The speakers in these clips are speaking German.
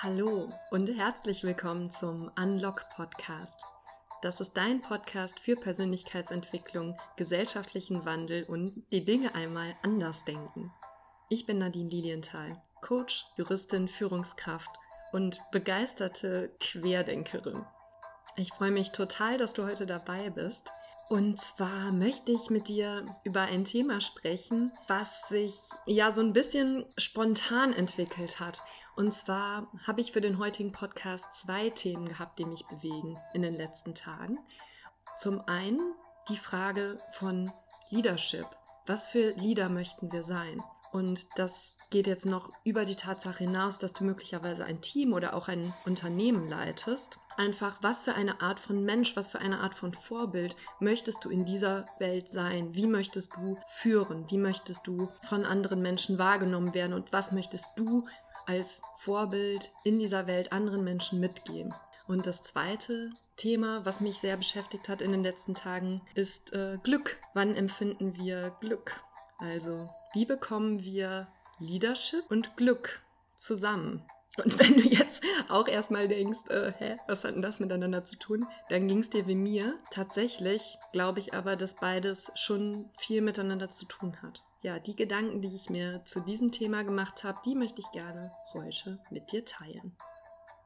Hallo und herzlich willkommen zum Unlock Podcast. Das ist dein Podcast für Persönlichkeitsentwicklung, gesellschaftlichen Wandel und die Dinge einmal anders denken. Ich bin Nadine Lilienthal, Coach, Juristin, Führungskraft und begeisterte Querdenkerin. Ich freue mich total, dass du heute dabei bist und zwar möchte ich mit dir über ein Thema sprechen, was sich ja so ein bisschen spontan entwickelt hat. Und zwar habe ich für den heutigen Podcast zwei Themen gehabt, die mich bewegen in den letzten Tagen. Zum einen die Frage von Leadership. Was für Leader möchten wir sein? Und das geht jetzt noch über die Tatsache hinaus, dass du möglicherweise ein Team oder auch ein Unternehmen leitest. Einfach, was für eine Art von Mensch, was für eine Art von Vorbild möchtest du in dieser Welt sein? Wie möchtest du führen? Wie möchtest du von anderen Menschen wahrgenommen werden? Und was möchtest du als Vorbild in dieser Welt anderen Menschen mitgeben? Und das zweite Thema, was mich sehr beschäftigt hat in den letzten Tagen, ist äh, Glück. Wann empfinden wir Glück? Also, wie bekommen wir Leadership und Glück zusammen? Und wenn du jetzt auch erstmal denkst, äh, hä, was hat denn das miteinander zu tun, dann ging es dir wie mir. Tatsächlich glaube ich aber, dass beides schon viel miteinander zu tun hat. Ja, die Gedanken, die ich mir zu diesem Thema gemacht habe, die möchte ich gerne heute mit dir teilen.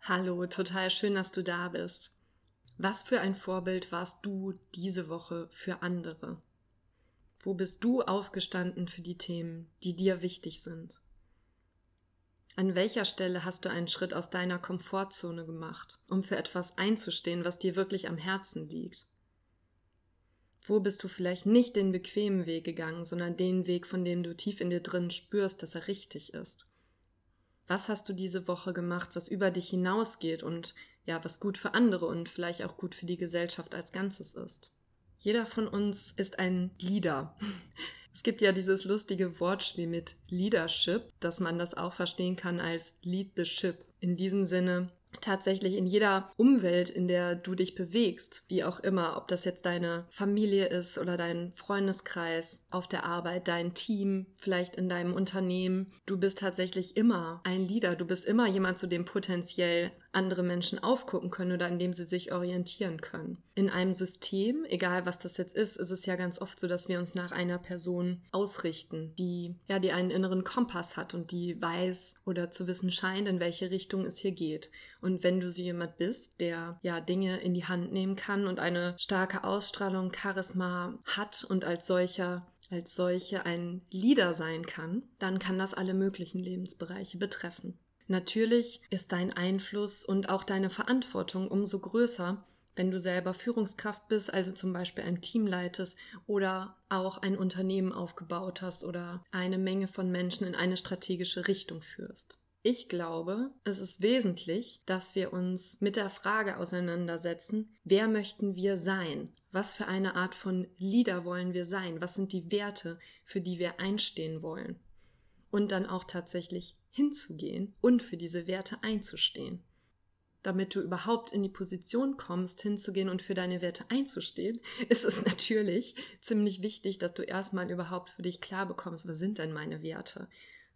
Hallo, total schön, dass du da bist. Was für ein Vorbild warst du diese Woche für andere? Wo bist du aufgestanden für die Themen, die dir wichtig sind? An welcher Stelle hast du einen Schritt aus deiner Komfortzone gemacht, um für etwas einzustehen, was dir wirklich am Herzen liegt? Wo bist du vielleicht nicht den bequemen Weg gegangen, sondern den Weg, von dem du tief in dir drin spürst, dass er richtig ist? Was hast du diese Woche gemacht, was über dich hinausgeht und ja, was gut für andere und vielleicht auch gut für die Gesellschaft als Ganzes ist? Jeder von uns ist ein Leader. Es gibt ja dieses lustige Wortspiel mit Leadership, dass man das auch verstehen kann als Lead the Ship. In diesem Sinne tatsächlich in jeder Umwelt, in der du dich bewegst, wie auch immer, ob das jetzt deine Familie ist oder dein Freundeskreis, auf der Arbeit, dein Team, vielleicht in deinem Unternehmen, du bist tatsächlich immer ein Leader, du bist immer jemand, zu dem potenziell andere Menschen aufgucken können oder an dem sie sich orientieren können. In einem System, egal was das jetzt ist, ist es ja ganz oft so, dass wir uns nach einer Person ausrichten, die ja die einen inneren Kompass hat und die weiß oder zu wissen scheint, in welche Richtung es hier geht. Und wenn du so jemand bist, der ja Dinge in die Hand nehmen kann und eine starke Ausstrahlung, Charisma hat und als solcher als solche ein Leader sein kann, dann kann das alle möglichen Lebensbereiche betreffen. Natürlich ist dein Einfluss und auch deine Verantwortung umso größer, wenn du selber Führungskraft bist, also zum Beispiel ein Team leitest oder auch ein Unternehmen aufgebaut hast oder eine Menge von Menschen in eine strategische Richtung führst. Ich glaube, es ist wesentlich, dass wir uns mit der Frage auseinandersetzen, wer möchten wir sein? Was für eine Art von Leader wollen wir sein? Was sind die Werte, für die wir einstehen wollen? Und dann auch tatsächlich hinzugehen und für diese Werte einzustehen. Damit du überhaupt in die Position kommst, hinzugehen und für deine Werte einzustehen, ist es natürlich ziemlich wichtig, dass du erstmal überhaupt für dich klar bekommst, was sind denn meine Werte?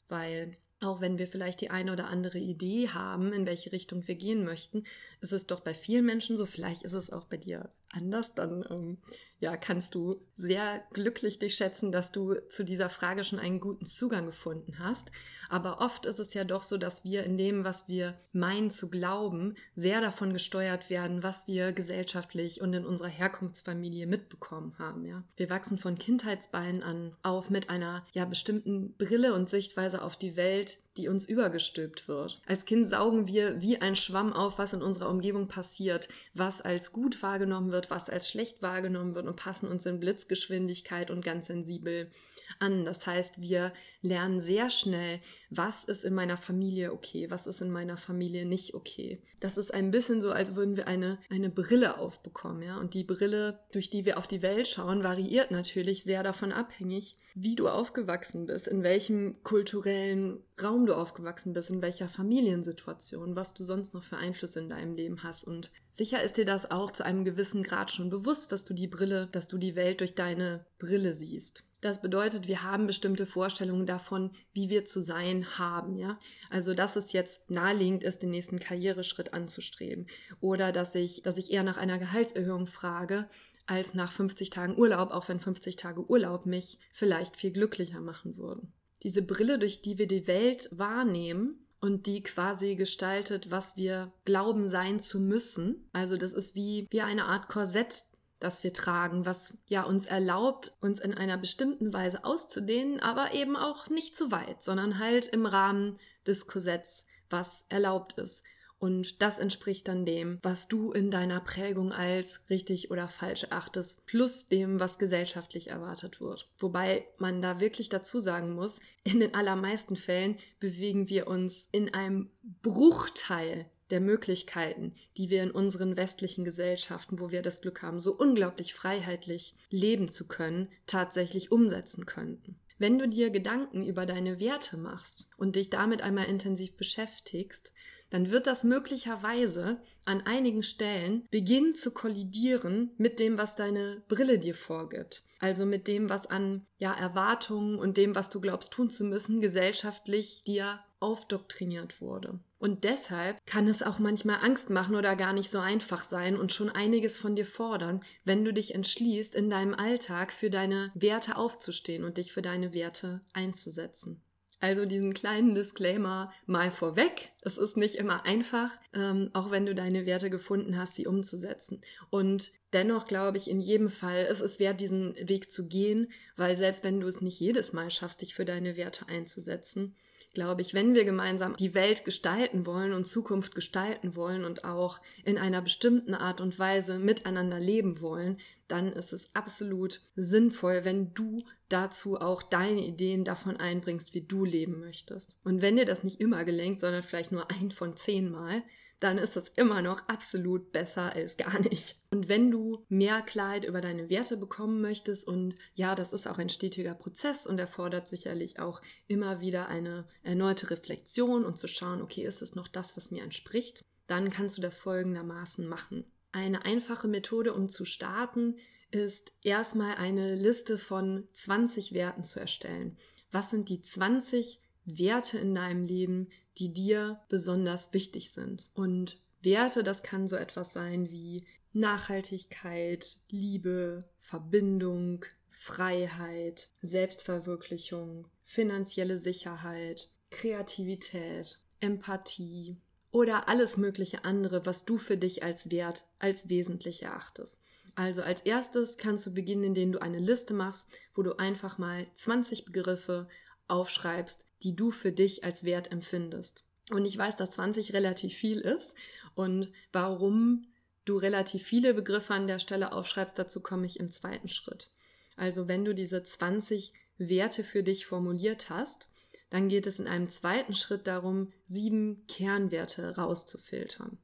Weil auch wenn wir vielleicht die eine oder andere Idee haben, in welche Richtung wir gehen möchten, ist es doch bei vielen Menschen so, vielleicht ist es auch bei dir anders, dann ähm, ja, kannst du sehr glücklich dich schätzen, dass du zu dieser Frage schon einen guten Zugang gefunden hast. Aber oft ist es ja doch so, dass wir in dem, was wir meinen zu glauben, sehr davon gesteuert werden, was wir gesellschaftlich und in unserer Herkunftsfamilie mitbekommen haben. Ja, wir wachsen von Kindheitsbeinen an auf mit einer ja bestimmten Brille und Sichtweise auf die Welt, die uns übergestülpt wird. Als Kind saugen wir wie ein Schwamm auf, was in unserer Umgebung passiert, was als gut wahrgenommen wird, was als schlecht wahrgenommen wird und passen uns in Blitzgeschwindigkeit und ganz sensibel an. Das heißt, wir lernen sehr schnell, was ist in meiner Familie okay, was ist in meiner Familie nicht okay. Das ist ein bisschen so, als würden wir eine, eine Brille aufbekommen, ja. Und die Brille, durch die wir auf die Welt schauen, variiert natürlich sehr davon abhängig, wie du aufgewachsen bist, in welchem kulturellen Raum du aufgewachsen bist, in welcher Familiensituation, was du sonst noch für Einflüsse in deinem Leben hast. Und sicher ist dir das auch zu einem gewissen Grad schon bewusst, dass du die Brille, dass du die Welt durch deine Brille siehst. Das bedeutet, wir haben bestimmte Vorstellungen davon, wie wir zu sein haben, ja. Also, dass es jetzt naheliegend ist, den nächsten Karriereschritt anzustreben. Oder dass ich, dass ich eher nach einer Gehaltserhöhung frage, als nach 50 Tagen Urlaub, auch wenn 50 Tage Urlaub mich vielleicht viel glücklicher machen würden. Diese Brille, durch die wir die Welt wahrnehmen, und die quasi gestaltet, was wir glauben sein zu müssen. Also das ist wie, wie eine Art Korsett, das wir tragen, was ja uns erlaubt, uns in einer bestimmten Weise auszudehnen, aber eben auch nicht zu weit, sondern halt im Rahmen des Korsetts, was erlaubt ist. Und das entspricht dann dem, was du in deiner Prägung als richtig oder falsch erachtest, plus dem, was gesellschaftlich erwartet wird. Wobei man da wirklich dazu sagen muss, in den allermeisten Fällen bewegen wir uns in einem Bruchteil der Möglichkeiten, die wir in unseren westlichen Gesellschaften, wo wir das Glück haben, so unglaublich freiheitlich leben zu können, tatsächlich umsetzen könnten. Wenn du dir Gedanken über deine Werte machst und dich damit einmal intensiv beschäftigst, dann wird das möglicherweise an einigen Stellen beginnen zu kollidieren mit dem, was deine Brille dir vorgibt. Also mit dem, was an ja, Erwartungen und dem, was du glaubst tun zu müssen, gesellschaftlich dir aufdoktriniert wurde. Und deshalb kann es auch manchmal Angst machen oder gar nicht so einfach sein und schon einiges von dir fordern, wenn du dich entschließt, in deinem Alltag für deine Werte aufzustehen und dich für deine Werte einzusetzen. Also diesen kleinen Disclaimer mal vorweg. Es ist nicht immer einfach, ähm, auch wenn du deine Werte gefunden hast, sie umzusetzen. Und dennoch glaube ich in jedem Fall, es ist wert, diesen Weg zu gehen, weil selbst wenn du es nicht jedes Mal schaffst, dich für deine Werte einzusetzen, glaube ich, wenn wir gemeinsam die Welt gestalten wollen und Zukunft gestalten wollen und auch in einer bestimmten Art und Weise miteinander leben wollen, dann ist es absolut sinnvoll, wenn du dazu auch deine Ideen davon einbringst, wie du leben möchtest. Und wenn dir das nicht immer gelingt, sondern vielleicht nur ein von zehn Mal, dann ist es immer noch absolut besser als gar nicht. Und wenn du mehr Klarheit über deine Werte bekommen möchtest, und ja, das ist auch ein stetiger Prozess und erfordert sicherlich auch immer wieder eine erneute Reflexion und zu schauen, okay, ist es noch das, was mir entspricht, dann kannst du das folgendermaßen machen. Eine einfache Methode, um zu starten, ist erstmal eine Liste von 20 Werten zu erstellen. Was sind die 20 Werte in deinem Leben, die dir besonders wichtig sind. Und Werte, das kann so etwas sein wie Nachhaltigkeit, Liebe, Verbindung, Freiheit, Selbstverwirklichung, finanzielle Sicherheit, Kreativität, Empathie oder alles mögliche andere, was du für dich als Wert, als wesentlich erachtest. Also als erstes kannst du beginnen, indem du eine Liste machst, wo du einfach mal 20 Begriffe aufschreibst, die du für dich als Wert empfindest. Und ich weiß, dass 20 relativ viel ist und warum du relativ viele Begriffe an der Stelle aufschreibst, dazu komme ich im zweiten Schritt. Also wenn du diese 20 Werte für dich formuliert hast, dann geht es in einem zweiten Schritt darum, sieben Kernwerte rauszufiltern.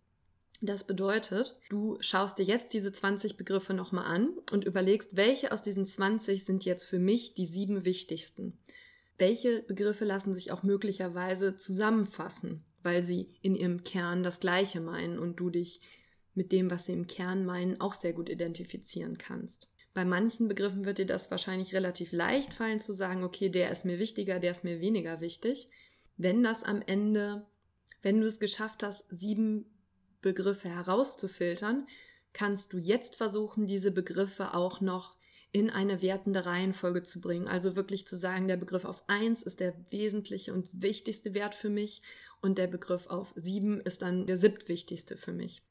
Das bedeutet, du schaust dir jetzt diese 20 Begriffe nochmal an und überlegst, welche aus diesen 20 sind jetzt für mich die sieben wichtigsten welche Begriffe lassen sich auch möglicherweise zusammenfassen, weil sie in ihrem Kern das Gleiche meinen und du dich mit dem, was sie im Kern meinen, auch sehr gut identifizieren kannst. Bei manchen Begriffen wird dir das wahrscheinlich relativ leicht fallen zu sagen, okay, der ist mir wichtiger, der ist mir weniger wichtig. Wenn das am Ende, wenn du es geschafft hast, sieben Begriffe herauszufiltern, kannst du jetzt versuchen, diese Begriffe auch noch in eine wertende Reihenfolge zu bringen. Also wirklich zu sagen, der Begriff auf eins ist der wesentliche und wichtigste Wert für mich und der Begriff auf sieben ist dann der siebtwichtigste für mich.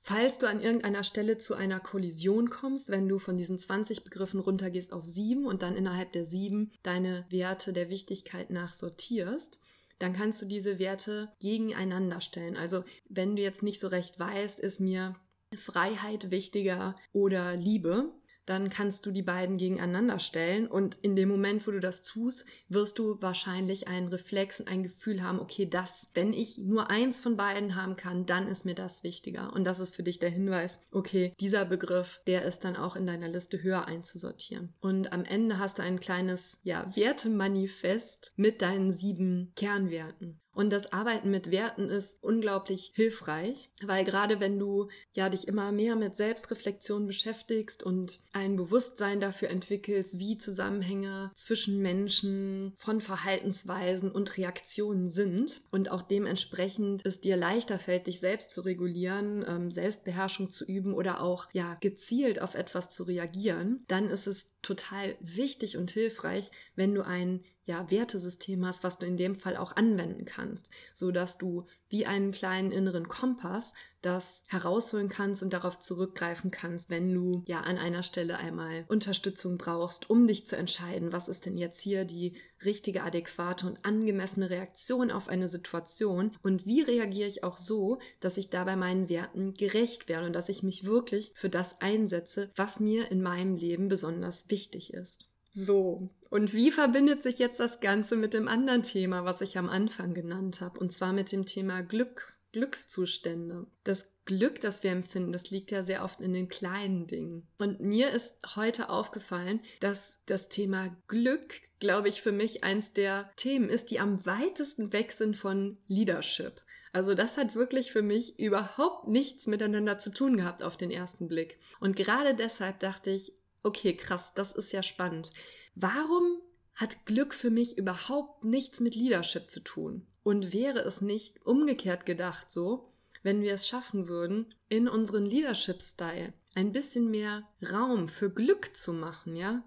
Falls du an irgendeiner Stelle zu einer Kollision kommst, wenn du von diesen 20 Begriffen runtergehst auf sieben und dann innerhalb der sieben deine Werte der Wichtigkeit nach sortierst, dann kannst du diese Werte gegeneinander stellen. Also wenn du jetzt nicht so recht weißt, ist mir Freiheit wichtiger oder Liebe, dann kannst du die beiden gegeneinander stellen und in dem Moment, wo du das tust, wirst du wahrscheinlich einen Reflex und ein Gefühl haben, okay, das, wenn ich nur eins von beiden haben kann, dann ist mir das wichtiger. Und das ist für dich der Hinweis, okay, dieser Begriff, der ist dann auch in deiner Liste höher einzusortieren. Und am Ende hast du ein kleines, ja, Wertemanifest mit deinen sieben Kernwerten. Und das Arbeiten mit Werten ist unglaublich hilfreich, weil gerade wenn du ja dich immer mehr mit Selbstreflexion beschäftigst und ein Bewusstsein dafür entwickelst, wie Zusammenhänge zwischen Menschen von Verhaltensweisen und Reaktionen sind und auch dementsprechend es dir leichter fällt, dich selbst zu regulieren, ähm, Selbstbeherrschung zu üben oder auch ja gezielt auf etwas zu reagieren, dann ist es total wichtig und hilfreich, wenn du ein ja, Wertesystem hast, was du in dem Fall auch anwenden kannst, so dass du wie einen kleinen inneren Kompass das herausholen kannst und darauf zurückgreifen kannst, wenn du ja an einer Stelle einmal Unterstützung brauchst, um dich zu entscheiden, was ist denn jetzt hier die richtige, adäquate und angemessene Reaktion auf eine Situation und wie reagiere ich auch so, dass ich dabei meinen Werten gerecht werde und dass ich mich wirklich für das einsetze, was mir in meinem Leben besonders wichtig ist. So, und wie verbindet sich jetzt das Ganze mit dem anderen Thema, was ich am Anfang genannt habe, und zwar mit dem Thema Glück, Glückszustände. Das Glück, das wir empfinden, das liegt ja sehr oft in den kleinen Dingen. Und mir ist heute aufgefallen, dass das Thema Glück, glaube ich, für mich eins der Themen ist, die am weitesten weg sind von Leadership. Also das hat wirklich für mich überhaupt nichts miteinander zu tun gehabt auf den ersten Blick. Und gerade deshalb dachte ich, okay, krass, das ist ja spannend. Warum hat Glück für mich überhaupt nichts mit Leadership zu tun? Und wäre es nicht umgekehrt gedacht so, wenn wir es schaffen würden, in unseren Leadership-Style ein bisschen mehr Raum für Glück zu machen, ja?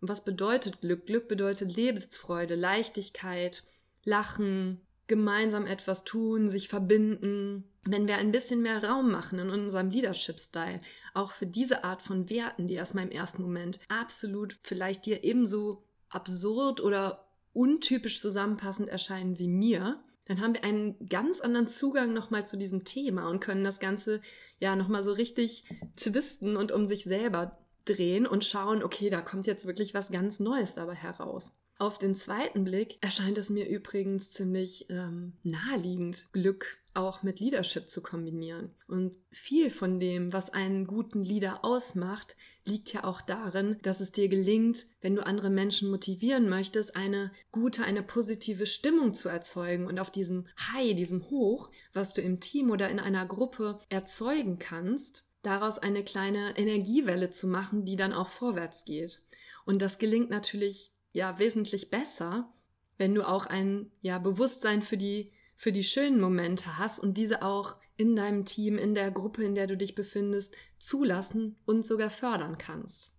was bedeutet Glück? Glück bedeutet Lebensfreude, Leichtigkeit, Lachen, gemeinsam etwas tun, sich verbinden, wenn wir ein bisschen mehr Raum machen in unserem Leadership-Style, auch für diese Art von Werten, die erstmal im ersten Moment absolut vielleicht dir ebenso absurd oder untypisch zusammenpassend erscheinen wie mir, dann haben wir einen ganz anderen Zugang nochmal zu diesem Thema und können das Ganze ja nochmal so richtig twisten und um sich selber drehen und schauen, okay, da kommt jetzt wirklich was ganz Neues dabei heraus. Auf den zweiten Blick erscheint es mir übrigens ziemlich ähm, naheliegend, Glück auch mit Leadership zu kombinieren. Und viel von dem, was einen guten Leader ausmacht, liegt ja auch darin, dass es dir gelingt, wenn du andere Menschen motivieren möchtest, eine gute, eine positive Stimmung zu erzeugen und auf diesem High, diesem Hoch, was du im Team oder in einer Gruppe erzeugen kannst, daraus eine kleine Energiewelle zu machen, die dann auch vorwärts geht. Und das gelingt natürlich ja wesentlich besser, wenn du auch ein ja Bewusstsein für die für die schönen Momente hast und diese auch in deinem Team, in der Gruppe, in der du dich befindest, zulassen und sogar fördern kannst.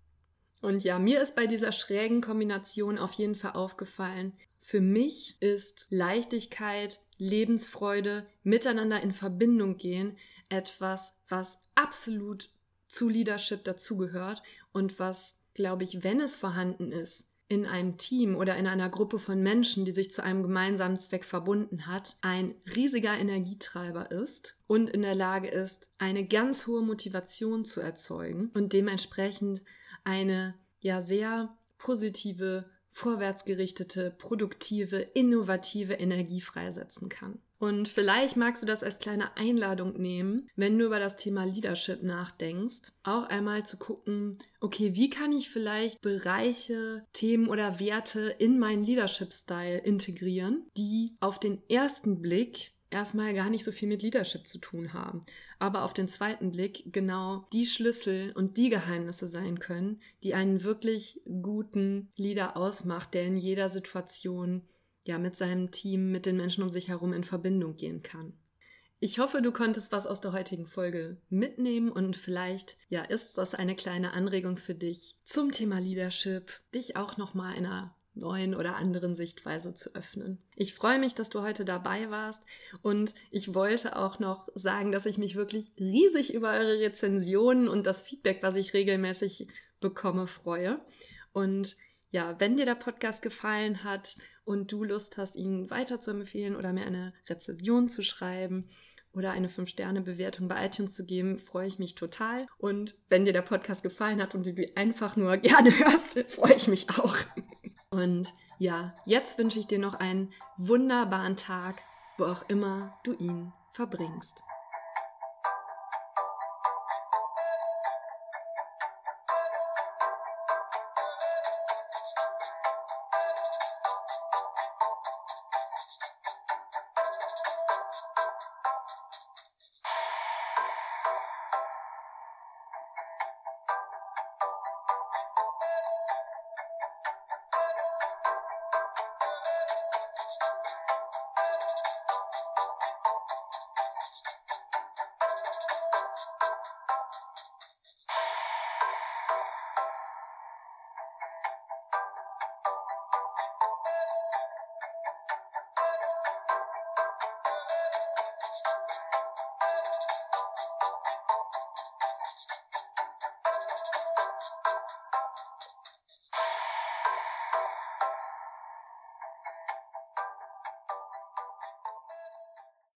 Und ja, mir ist bei dieser schrägen Kombination auf jeden Fall aufgefallen, für mich ist Leichtigkeit, Lebensfreude, miteinander in Verbindung gehen etwas, was absolut zu Leadership dazugehört und was, glaube ich, wenn es vorhanden ist, in einem Team oder in einer Gruppe von Menschen, die sich zu einem gemeinsamen Zweck verbunden hat, ein riesiger Energietreiber ist und in der Lage ist, eine ganz hohe Motivation zu erzeugen und dementsprechend eine ja sehr positive, vorwärtsgerichtete, produktive, innovative Energie freisetzen kann. Und vielleicht magst du das als kleine Einladung nehmen, wenn du über das Thema Leadership nachdenkst, auch einmal zu gucken, okay, wie kann ich vielleicht Bereiche, Themen oder Werte in meinen Leadership-Style integrieren, die auf den ersten Blick erstmal gar nicht so viel mit Leadership zu tun haben, aber auf den zweiten Blick genau die Schlüssel und die Geheimnisse sein können, die einen wirklich guten Leader ausmacht, der in jeder Situation ja mit seinem Team, mit den Menschen um sich herum in Verbindung gehen kann. Ich hoffe, du konntest was aus der heutigen Folge mitnehmen und vielleicht ja ist das eine kleine Anregung für dich zum Thema Leadership, dich auch noch mal einer neuen oder anderen Sichtweise zu öffnen. Ich freue mich, dass du heute dabei warst und ich wollte auch noch sagen, dass ich mich wirklich riesig über eure Rezensionen und das Feedback, was ich regelmäßig bekomme, freue. Und ja, wenn dir der Podcast gefallen hat und du Lust hast, ihn weiter zu empfehlen oder mir eine Rezension zu schreiben oder eine 5-Sterne-Bewertung bei iTunes zu geben, freue ich mich total. Und wenn dir der Podcast gefallen hat und du ihn einfach nur gerne hörst, freue ich mich auch. Und ja, jetzt wünsche ich dir noch einen wunderbaren Tag, wo auch immer du ihn verbringst.